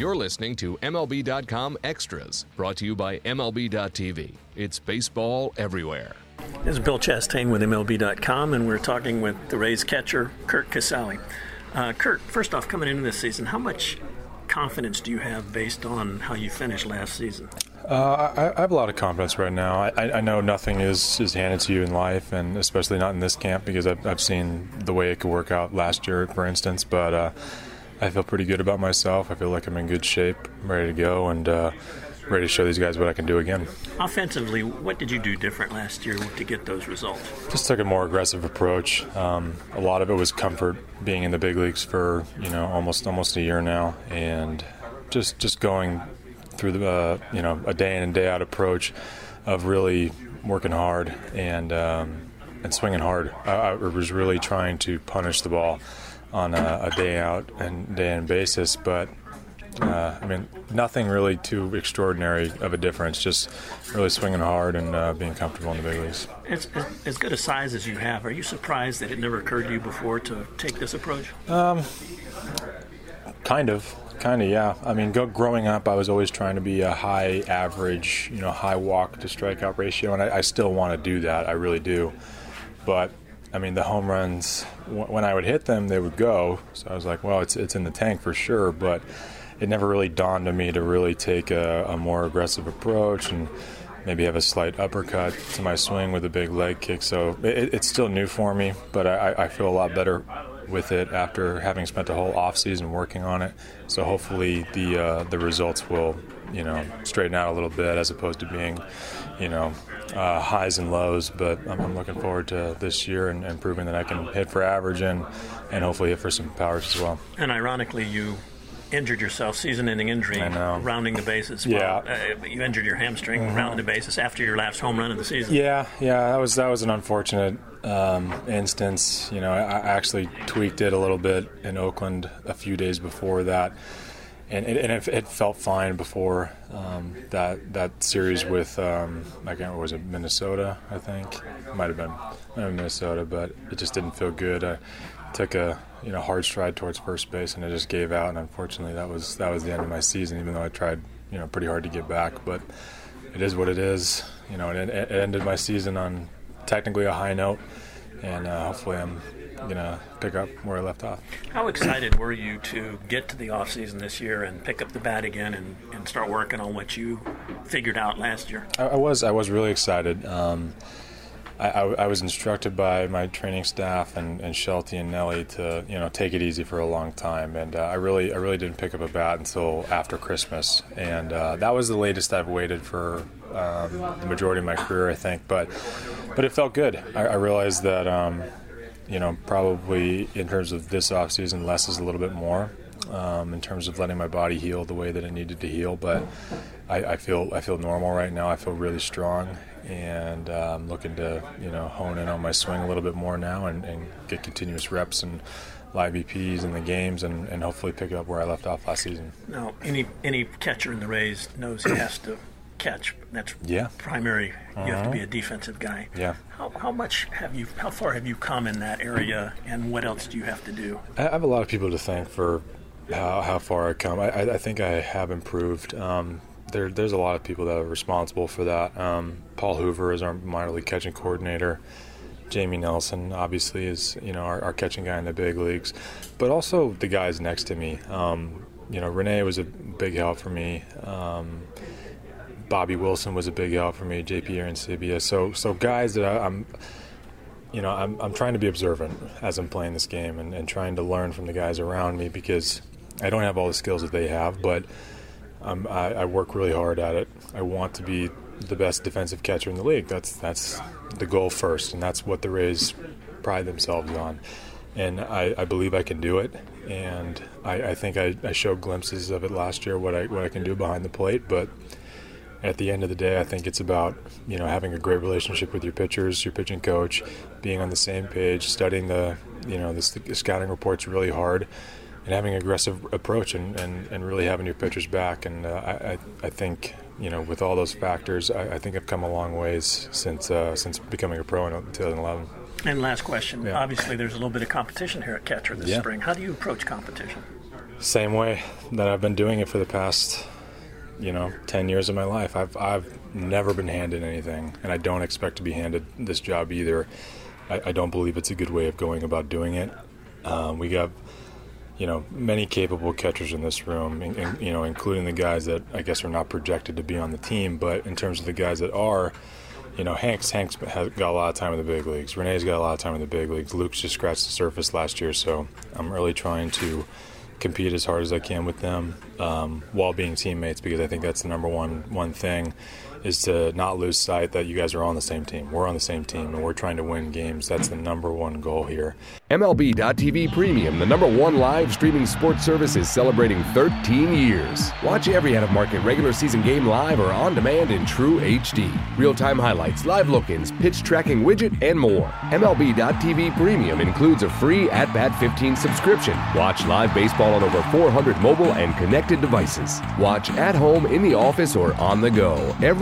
You're listening to MLB.com Extras, brought to you by MLB.tv. It's baseball everywhere. This is Bill Chastain with MLB.com, and we're talking with the Rays catcher, Curt Casali. Uh, Curt, first off, coming into this season, how much confidence do you have based on how you finished last season? Uh, I, I, have a lot of confidence right now. I, I, know nothing is, is handed to you in life, and especially not in this camp because I've, I've seen the way it could work out last year, for instance. But uh, I feel pretty good about myself. I feel like I'm in good shape, I'm ready to go, and uh, ready to show these guys what I can do again. Offensively, what did you do different last year to get those results? Just took a more aggressive approach. Um, a lot of it was comfort being in the big leagues for you know almost almost a year now, and just just going through the uh, you know a day in and day out approach of really working hard and um, and swinging hard. I, I was really trying to punish the ball on a, a day out and day in basis, but uh, I mean, nothing really too extraordinary of a difference. Just really swinging hard and uh, being comfortable in the big leagues. As, as, good a size as you have, are you surprised that it never occurred to you before to take this approach? Um, kind of, kind of, yeah. I mean, go, growing up, I was always trying to be a high average, you know, high walk to strikeout ratio, and I, I still want to do that. I really do, but I mean, the home runs when I would hit them, they would go. So I was like, well, it's it's in the tank for sure. But it never really dawned on me to really take a, a more aggressive approach and maybe have a slight uppercut to my swing with a big leg kick. So it, it's still new for me, but I, I feel a lot better with it after having spent a whole off season working on it. So hopefully the uh, the results will you know straighten out a little bit as opposed to being you know uh, highs and lows, but I'm, I'm, looking forward to this year and, and, proving that I can hit for average and, and hopefully hit for some powers as well. And ironically, you injured yourself, season-ending injury, rounding the bases. Yeah, uh, you injured your hamstring, mm-hmm. rounding the bases after your last home run of the season. Yeah, yeah, that was that was an unfortunate um, instance. You know, I, I actually tweaked it a little bit in Oakland a few days before that and, it, and it, it, felt fine before um, that that series with um, I can't remember was it Minnesota I think it might have been Minnesota but it just didn't feel good I took a you know hard stride towards first base and it just gave out and unfortunately that was that was the end of my season even though I tried you know pretty hard to get back but it is what it is you know it, it ended my season on technically a high note and uh, hopefully I'm gonna pick up where I left off. How excited were you to get to the off season this year and pick up the bat again and, and start working on what you figured out last year? I, I was I was really excited. Um, I, I, I, was instructed by my training staff and, and Shelty and Nelly to you know take it easy for a long time, and uh, I really I really didn't pick up a bat until after Christmas, and uh, that was the latest I've waited for um, the majority of my career, I think. But but it felt good. I, I realized that um, you know, probably in terms of this off season, less is a little bit more. Um, in terms of letting my body heal the way that it needed to heal, but I, I feel I feel normal right now. I feel really strong, and I'm um, looking to you know hone in on my swing a little bit more now and, and get continuous reps and live BPs in the games and, and hopefully pick up where I left off last season. Now, any any catcher in the Rays knows he has to catch. That's yeah. primary. You uh-huh. have to be a uh-huh. defensive guy. Yeah. How, how much have you? How far have you come in that area, and what else do you have to do? I have a lot of people to thank for how, how far I come. I, I think I have improved. Um, there, there's a lot of people that are responsible for that. Um, Paul Hoover is our minor league catching coordinator. Jamie Nelson, obviously, is you know our, our, catching guy in the big leagues, but also the guys next to me. Um, you know, René was a big help for me. Um, Bobby Wilson was a big help for me, JP Arencibia. So so guys that I, am you know, I'm, I'm trying to be observant as I'm playing this game and, and trying to learn from the guys around me because I don't have all the skills that they have, but um, I, I work really hard at it. I want to be the best defensive catcher in the league. That's that's the goal first, and that's what the Rays pride themselves on. And I, I believe I can do it, and I, I think I, I showed glimpses of it last year what I what I can do behind the plate, but at the end of the day, I think it's about you know having a great relationship with your pitchers, your pitching coach, being on the same page, studying the you know the, the scouting reports really hard, and having an aggressive approach and, and, and really having your pitchers back. And uh, I I think you know with all those factors, I, I think I've come a long ways since uh, since becoming a pro in 2011. And last question. Yeah. Obviously, there's a little bit of competition here at catcher this yeah. spring. How do you approach competition? Same way that I've been doing it for the past, you know, 10 years of my life. I've, I've never been handed anything, and I don't expect to be handed this job either. I, I don't believe it's a good way of going about doing it. Um, we got, you know, many capable catchers in this room, in, in, you know, including the guys that I guess are not projected to be on the team. But in terms of the guys that are, you know, Hank's Hank's has got a lot of time in the big leagues. René's got a lot of time in the big leagues. Luke's just scratched the surface last year, so I'm really trying to compete as hard as I can with them um, while being teammates because I think that's the number one one thing is to not lose sight that you guys are on the same team. We're on the same team and we're trying to win games. That's the number one goal here. MLB.tv Premium, the number one live streaming sports service, is celebrating 13 years. Watch every out of market regular season game live or on demand in true HD. Real time highlights, live look ins, pitch tracking widget, and more. MLB.tv Premium includes a free At Bat 15 subscription. Watch live baseball on over 400 mobile and connected devices. Watch at home, in the office, or on the go